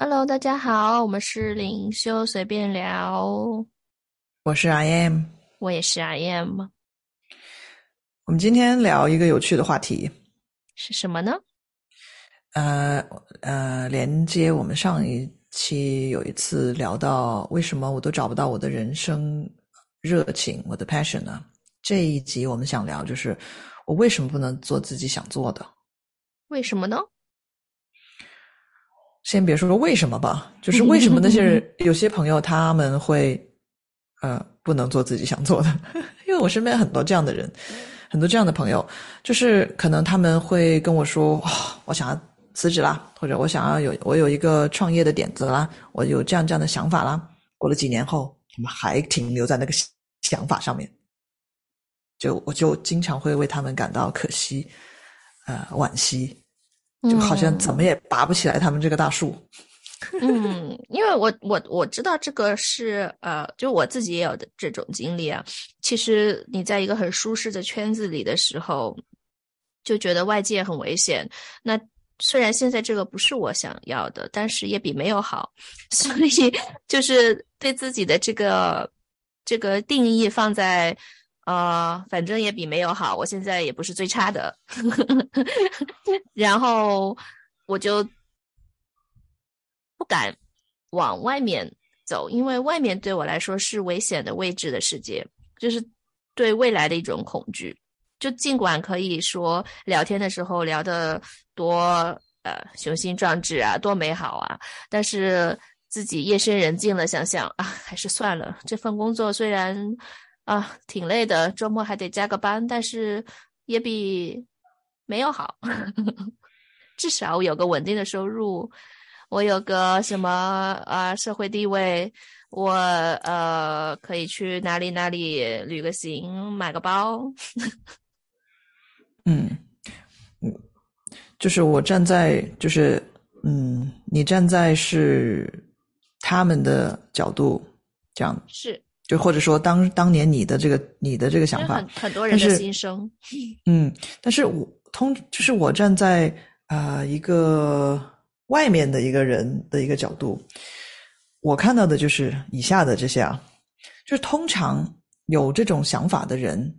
Hello，大家好，我们是灵修随便聊，我是 I am，我也是 I am，我们今天聊一个有趣的话题，是什么呢？呃呃，连接我们上一期有一次聊到为什么我都找不到我的人生热情，我的 passion 呢？这一集我们想聊就是我为什么不能做自己想做的？为什么呢？先别说说为什么吧，就是为什么那些人 有些朋友他们会呃不能做自己想做的？因为我身边很多这样的人，很多这样的朋友，就是可能他们会跟我说：“哇，我想要辞职啦，或者我想要有我有一个创业的点子啦，我有这样这样的想法啦。”过了几年后，他们还停留在那个想法上面，就我就经常会为他们感到可惜，呃，惋惜。就好像怎么也拔不起来他们这个大树。嗯，因为我我我知道这个是呃，就我自己也有的这种经历啊。其实你在一个很舒适的圈子里的时候，就觉得外界很危险。那虽然现在这个不是我想要的，但是也比没有好。所以就是对自己的这个这个定义放在。呃，反正也比没有好。我现在也不是最差的，然后我就不敢往外面走，因为外面对我来说是危险的未知的世界，就是对未来的一种恐惧。就尽管可以说聊天的时候聊的多呃雄心壮志啊，多美好啊，但是自己夜深人静了，想想啊，还是算了。这份工作虽然。啊，挺累的，周末还得加个班，但是也比没有好。至少我有个稳定的收入，我有个什么啊社会地位，我呃可以去哪里哪里旅个行，买个包。嗯嗯，就是我站在就是嗯，你站在是他们的角度这样是。就或者说，当当年你的这个你的这个想法，很很多人的心声。嗯，但是我通就是我站在啊一个外面的一个人的一个角度，我看到的就是以下的这些啊，就是通常有这种想法的人，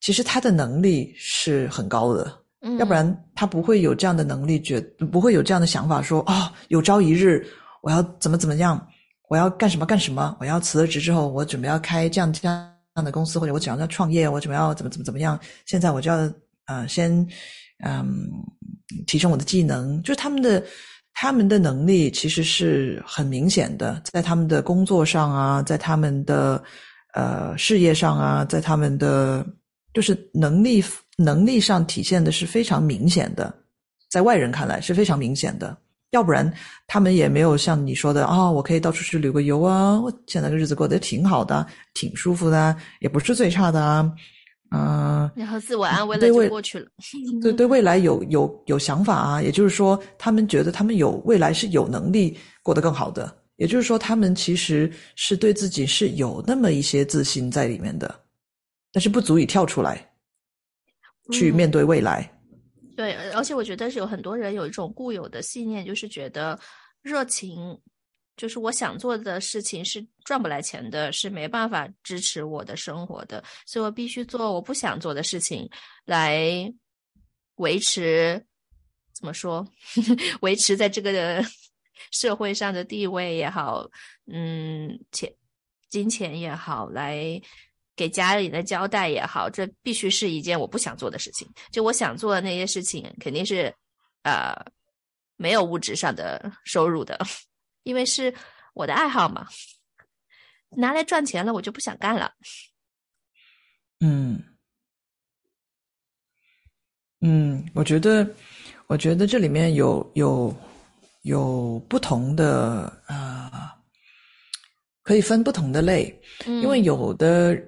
其实他的能力是很高的，要不然他不会有这样的能力，觉不会有这样的想法，说哦，有朝一日我要怎么怎么样。我要干什么干什么？我要辞了职之后，我准备要开这样这样的公司，或者我想要创业，我准备要怎么怎么怎么样？现在我就要呃先嗯提升我的技能，就是他们的他们的能力其实是很明显的，在他们的工作上啊，在他们的呃事业上啊，在他们的就是能力能力上体现的是非常明显的，在外人看来是非常明显的。要不然，他们也没有像你说的啊，我可以到处去旅个游啊，我现在的日子过得挺好的，挺舒服的，也不是最差的啊，嗯。然后自我安慰了就过去了。对对，未来有有有想法啊，也就是说，他们觉得他们有未来是有能力过得更好的，也就是说，他们其实是对自己是有那么一些自信在里面的，但是不足以跳出来去面对未来。对，而且我觉得是有很多人有一种固有的信念，就是觉得热情，就是我想做的事情是赚不来钱的，是没办法支持我的生活的，所以我必须做我不想做的事情来维持，怎么说，维持在这个 社会上的地位也好，嗯，钱金钱也好，来。给家里的交代也好，这必须是一件我不想做的事情。就我想做的那些事情，肯定是，呃，没有物质上的收入的，因为是我的爱好嘛。拿来赚钱了，我就不想干了。嗯，嗯，我觉得，我觉得这里面有有有不同的啊，可以分不同的类，因为有的。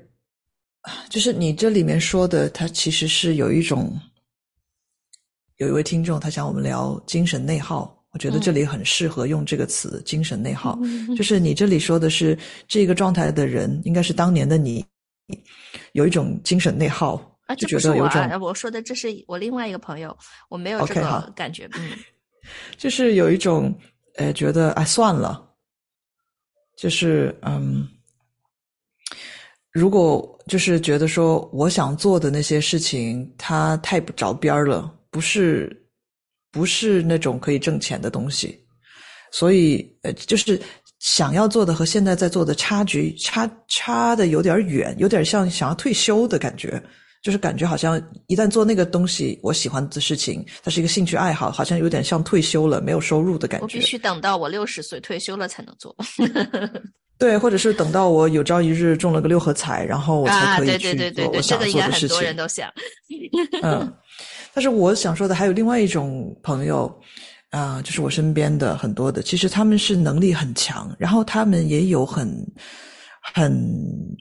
就是你这里面说的，它其实是有一种，有一位听众他想我们聊精神内耗，我觉得这里很适合用这个词“精神内耗”。就是你这里说的是这个状态的人，应该是当年的你，有一种精神内耗，就觉得有种。我说的这是我另外一个朋友，我没有这个感觉。嗯，就是有一种呃，觉得哎算了，就是嗯，如果就是觉得说我想做的那些事情，它太不着边儿了，不是不是那种可以挣钱的东西，所以呃，就是想要做的和现在在做的差距差差的有点远，有点像想要退休的感觉。就是感觉好像一旦做那个东西，我喜欢的事情，它是一个兴趣爱好，好像有点像退休了，没有收入的感觉。我必须等到我六十岁退休了才能做。对，或者是等到我有朝一日中了个六合彩，然后我才可以去做我想做的事情。很多人都想。嗯，但是我想说的还有另外一种朋友啊，就是我身边的很多的，其实他们是能力很强，然后他们也有很很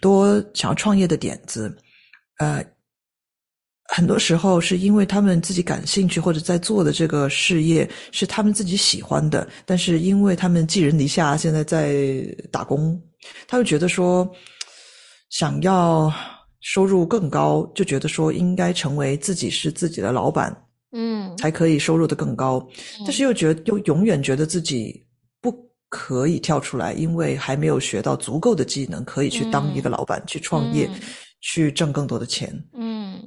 多想要创业的点子，呃。很多时候是因为他们自己感兴趣或者在做的这个事业是他们自己喜欢的，但是因为他们寄人篱下，现在在打工，他会觉得说想要收入更高，就觉得说应该成为自己是自己的老板，嗯，才可以收入的更高，但是又觉得又永远觉得自己不可以跳出来，因为还没有学到足够的技能，可以去当一个老板，去创业，去挣更多的钱，嗯。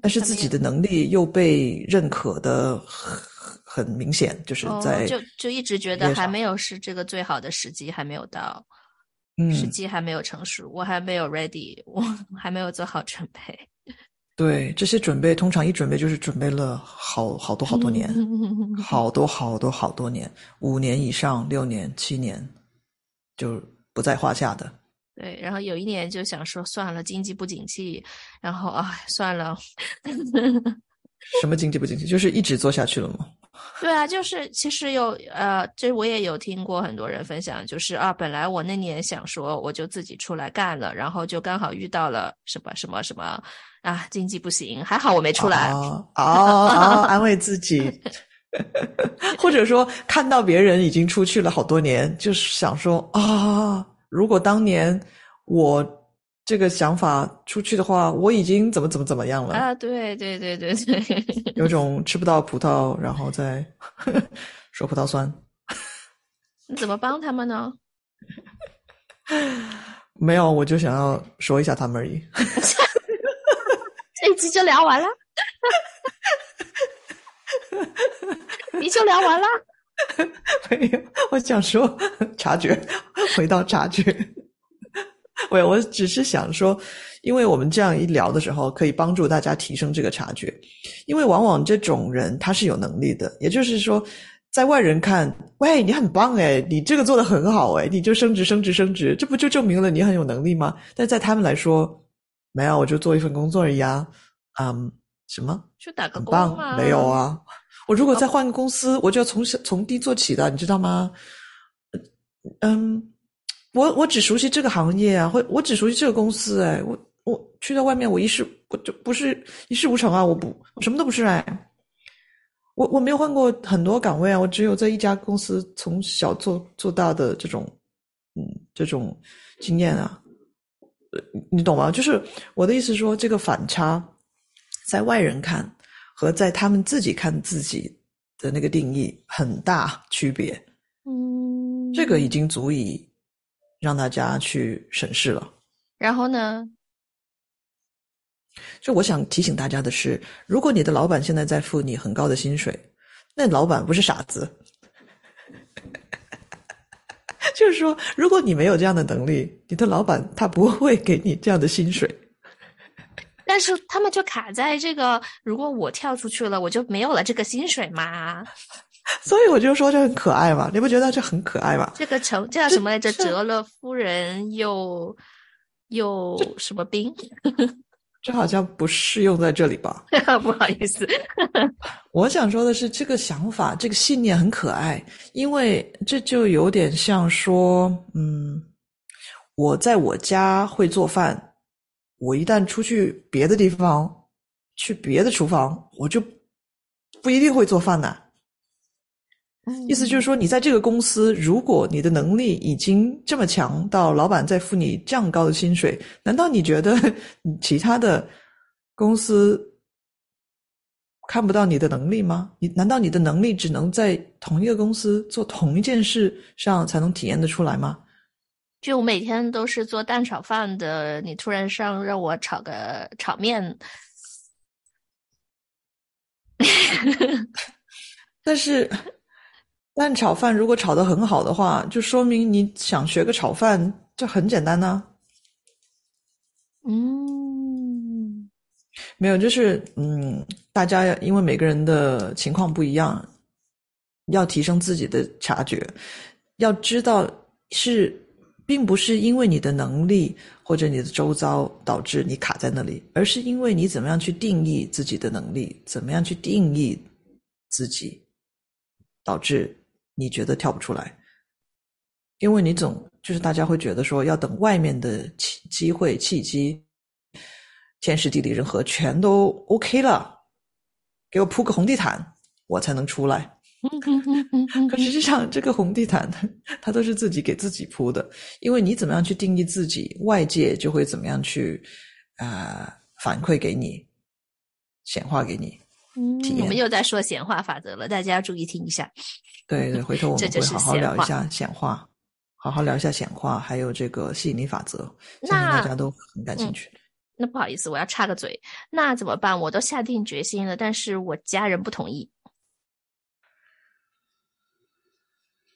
但是自己的能力又被认可的很很明显，就是在就就一直觉得还没有是这个最好的时机，还没有到，嗯，时机还没有成熟，我还没有 ready，我还没有做好准备。对这些准备，通常一准备就是准备了好好多好多年，好多好多好多年，五年以上，六年、七年，就不在话下的。对，然后有一年就想说算了，经济不景气，然后啊算了。什么经济不景气？就是一直做下去了吗？对啊，就是其实有呃，这我也有听过很多人分享，就是啊，本来我那年想说我就自己出来干了，然后就刚好遇到了什么什么什么啊，经济不行，还好我没出来。哦哦，安慰自己，或者说看到别人已经出去了好多年，就是想说啊。如果当年我这个想法出去的话，我已经怎么怎么怎么样了啊？对对对对对，有种吃不到葡萄，然后再 说葡萄酸。你怎么帮他们呢？没有，我就想要说一下他们而已。这一集就聊完了，你就聊完了。没有，我想说察觉，回到察觉。我我只是想说，因为我们这样一聊的时候，可以帮助大家提升这个察觉。因为往往这种人他是有能力的，也就是说，在外人看，喂，你很棒诶，你这个做的很好诶，你就升职升职升职，这不就证明了你很有能力吗？但在他们来说，没有，我就做一份工作而已啊。嗯，什么？就打个工吗？没有啊。我如果再换个公司，我就要从小从低做起的，你知道吗？嗯，我我只熟悉这个行业啊，或我只熟悉这个公司，哎，我我去到外面，我一事我就不是一事无成啊，我不我什么都不是哎，我我没有换过很多岗位啊，我只有在一家公司从小做做大的这种嗯这种经验啊，你懂吗？就是我的意思说，这个反差在外人看。和在他们自己看自己的那个定义很大区别，嗯，这个已经足以让大家去审视了。然后呢？就我想提醒大家的是，如果你的老板现在在付你很高的薪水，那老板不是傻子。就是说，如果你没有这样的能力，你的老板他不会给你这样的薪水。但是他们就卡在这个，如果我跳出去了，我就没有了这个薪水嘛。所以我就说这很可爱嘛，你不觉得这很可爱吗？这个成叫什么来着？折了夫人又又什么兵？这好像不适用在这里吧？不好意思，我想说的是，这个想法、这个信念很可爱，因为这就有点像说，嗯，我在我家会做饭。我一旦出去别的地方，去别的厨房，我就不一定会做饭呢。意思就是说，你在这个公司，如果你的能力已经这么强，到老板再付你这样高的薪水，难道你觉得其他的公司看不到你的能力吗？你难道你的能力只能在同一个公司做同一件事上才能体验得出来吗？就我每天都是做蛋炒饭的，你突然上让我炒个炒面，但是蛋炒饭如果炒得很好的话，就说明你想学个炒饭，这很简单呢。嗯，没有，就是嗯，大家因为每个人的情况不一样，要提升自己的察觉，要知道是。并不是因为你的能力或者你的周遭导致你卡在那里，而是因为你怎么样去定义自己的能力，怎么样去定义自己，导致你觉得跳不出来。因为你总就是大家会觉得说，要等外面的机机会契机，天时地利人和全都 OK 了，给我铺个红地毯，我才能出来。可实际上，这个红地毯它都是自己给自己铺的，因为你怎么样去定义自己，外界就会怎么样去啊反馈给你，显化给你。嗯，我们又在说显化法则了，大家要注意听一下。对对，回头我们会好好聊一下显化，好好聊一下显化，还有这个吸引力法则，相信大家都很感兴趣。那不好意思，我要插个嘴，那怎么办？我都下定决心了，但是我家人不同意。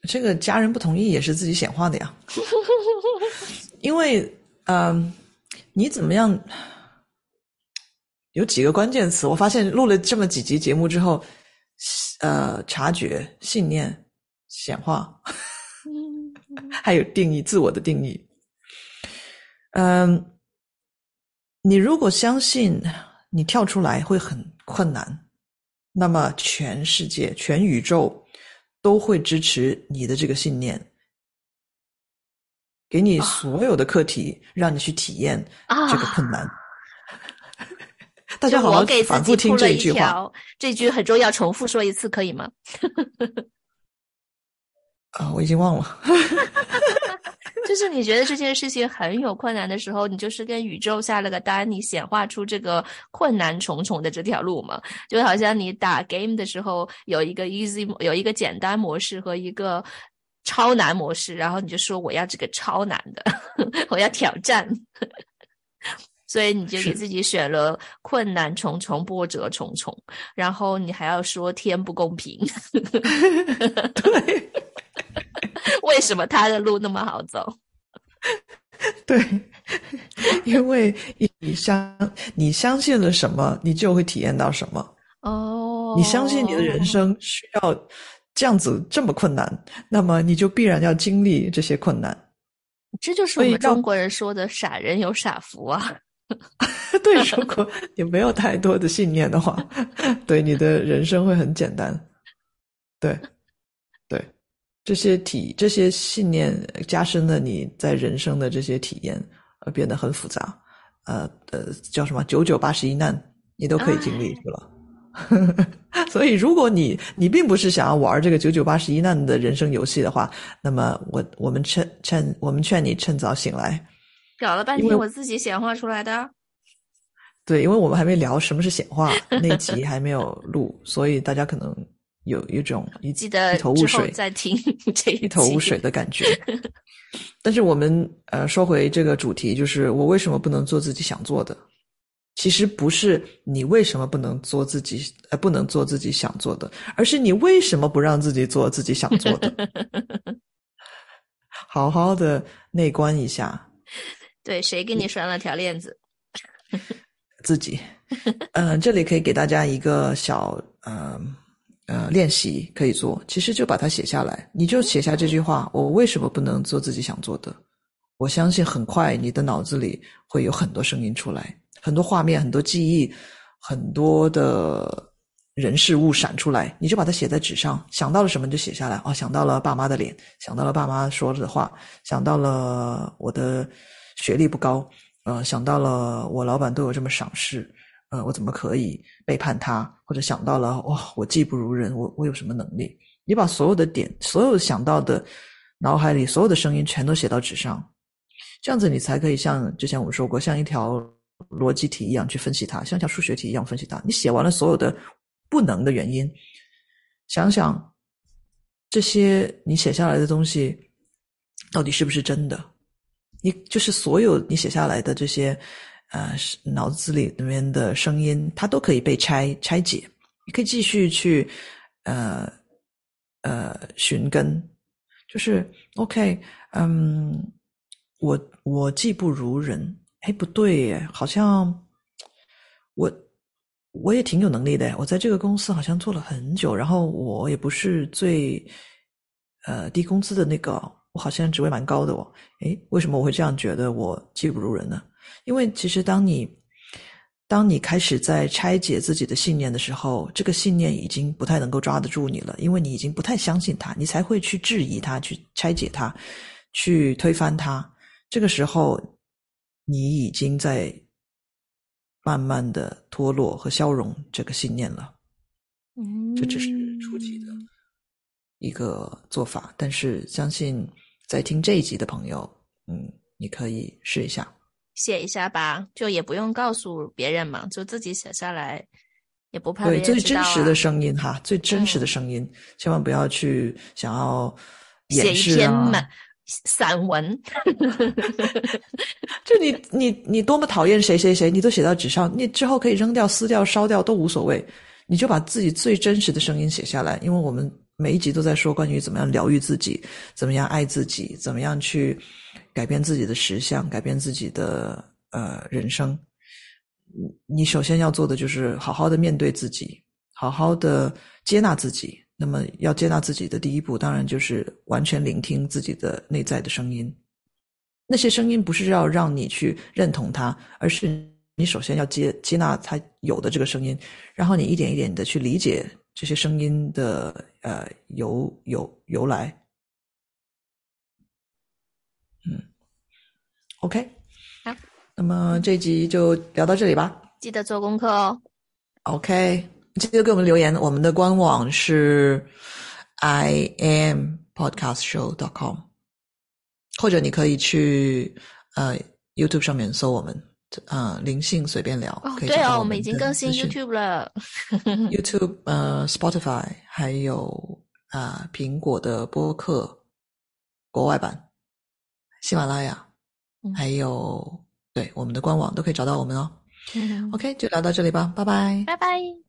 这个家人不同意也是自己显化的呀，因为嗯，你怎么样？有几个关键词，我发现录了这么几集节目之后，呃，察觉、信念、显化，还有定义自我的定义。嗯，你如果相信你跳出来会很困难，那么全世界、全宇宙。都会支持你的这个信念，给你所有的课题，让你去体验这个困难。大家好好反复听这句话，这句很重要，重复说一次可以吗？啊，我已经忘了。就是你觉得这件事情很有困难的时候，你就是跟宇宙下了个单，你显化出这个困难重重的这条路嘛？就好像你打 game 的时候有一个 easy，有一个简单模式和一个超难模式，然后你就说我要这个超难的，我要挑战，所以你就给自己选了困难重重、波折重重，然后你还要说天不公平，对。为什么他的路那么好走？对，因为你相你相信了什么，你就会体验到什么。哦，你相信你的人生需要这样子这么困难，那么你就必然要经历这些困难。这就是我们中国人说的“傻人有傻福”啊。对，如果你没有太多的信念的话，对你的人生会很简单。对。对这些体这些信念加深了你在人生的这些体验，呃，变得很复杂，呃呃，叫什么九九八十一难，你都可以经历去了。所以，如果你你并不是想要玩这个九九八十一难的人生游戏的话，那么我我们趁趁我们劝你趁早醒来。搞了半天，我自己显化出来的。对，因为我们还没聊什么是显化，那集还没有录，所以大家可能。有一种 一记得一头雾水，在听这一头雾水的感觉。但是我们呃说回这个主题，就是我为什么不能做自己想做的？其实不是你为什么不能做自己呃不能做自己想做的，而是你为什么不让自己做自己想做的？好好的内观一下。对，谁给你拴了条链子？自己。嗯，这里可以给大家一个小嗯。呃，练习可以做，其实就把它写下来。你就写下这句话：我为什么不能做自己想做的？我相信很快你的脑子里会有很多声音出来，很多画面、很多记忆、很多的人事物闪出来。你就把它写在纸上，想到了什么就写下来。哦，想到了爸妈的脸，想到了爸妈说的话，想到了我的学历不高，呃，想到了我老板对我这么赏识。呃，我怎么可以背叛他？或者想到了哇，我技不如人，我我有什么能力？你把所有的点，所有想到的脑海里所有的声音全都写到纸上，这样子你才可以像之前我们说过，像一条逻辑题一样去分析它，像条数学题一样分析它。你写完了所有的不能的原因，想想这些你写下来的东西到底是不是真的？你就是所有你写下来的这些呃脑子里里面的声音，它都可以被拆拆解，你可以继续去呃呃寻根，就是 OK，嗯，我我技不如人，哎，不对耶，好像我。我也挺有能力的，我在这个公司好像做了很久，然后我也不是最呃低工资的那个，我好像职位蛮高的哦。诶，为什么我会这样觉得我技不如人呢？因为其实当你当你开始在拆解自己的信念的时候，这个信念已经不太能够抓得住你了，因为你已经不太相信它，你才会去质疑它，去拆解它，去推翻它。这个时候，你已经在。慢慢的脱落和消融这个信念了，嗯，这只是初级的一个做法，但是相信在听这一集的朋友，嗯，你可以试一下，写一下吧，就也不用告诉别人嘛，就自己写下来，也不怕对最真实的声音哈，最真实的声音，千万不要去想要写一篇散文，就你你你多么讨厌谁谁谁，你都写到纸上，你之后可以扔掉、撕掉、烧掉都无所谓。你就把自己最真实的声音写下来，因为我们每一集都在说关于怎么样疗愈自己，怎么样爱自己，怎么样去改变自己的实相，改变自己的呃人生。你首先要做的就是好好的面对自己，好好的接纳自己。那么，要接纳自己的第一步，当然就是完全聆听自己的内在的声音。那些声音不是要让你去认同它，而是你首先要接接纳它有的这个声音，然后你一点一点的去理解这些声音的呃由由由来。嗯，OK，好，那么这集就聊到这里吧。记得做功课哦。OK。记得给我们留言，我们的官网是 i am podcast show dot com，或者你可以去呃 YouTube 上面搜我们，呃灵性随便聊。哦，对哦，我们已经更新 YouTube 了。YouTube 呃 Spotify 还有啊苹果的播客国外版，喜马拉雅，还有对我们的官网都可以找到我们哦。OK，就聊到这里吧，拜拜，拜拜。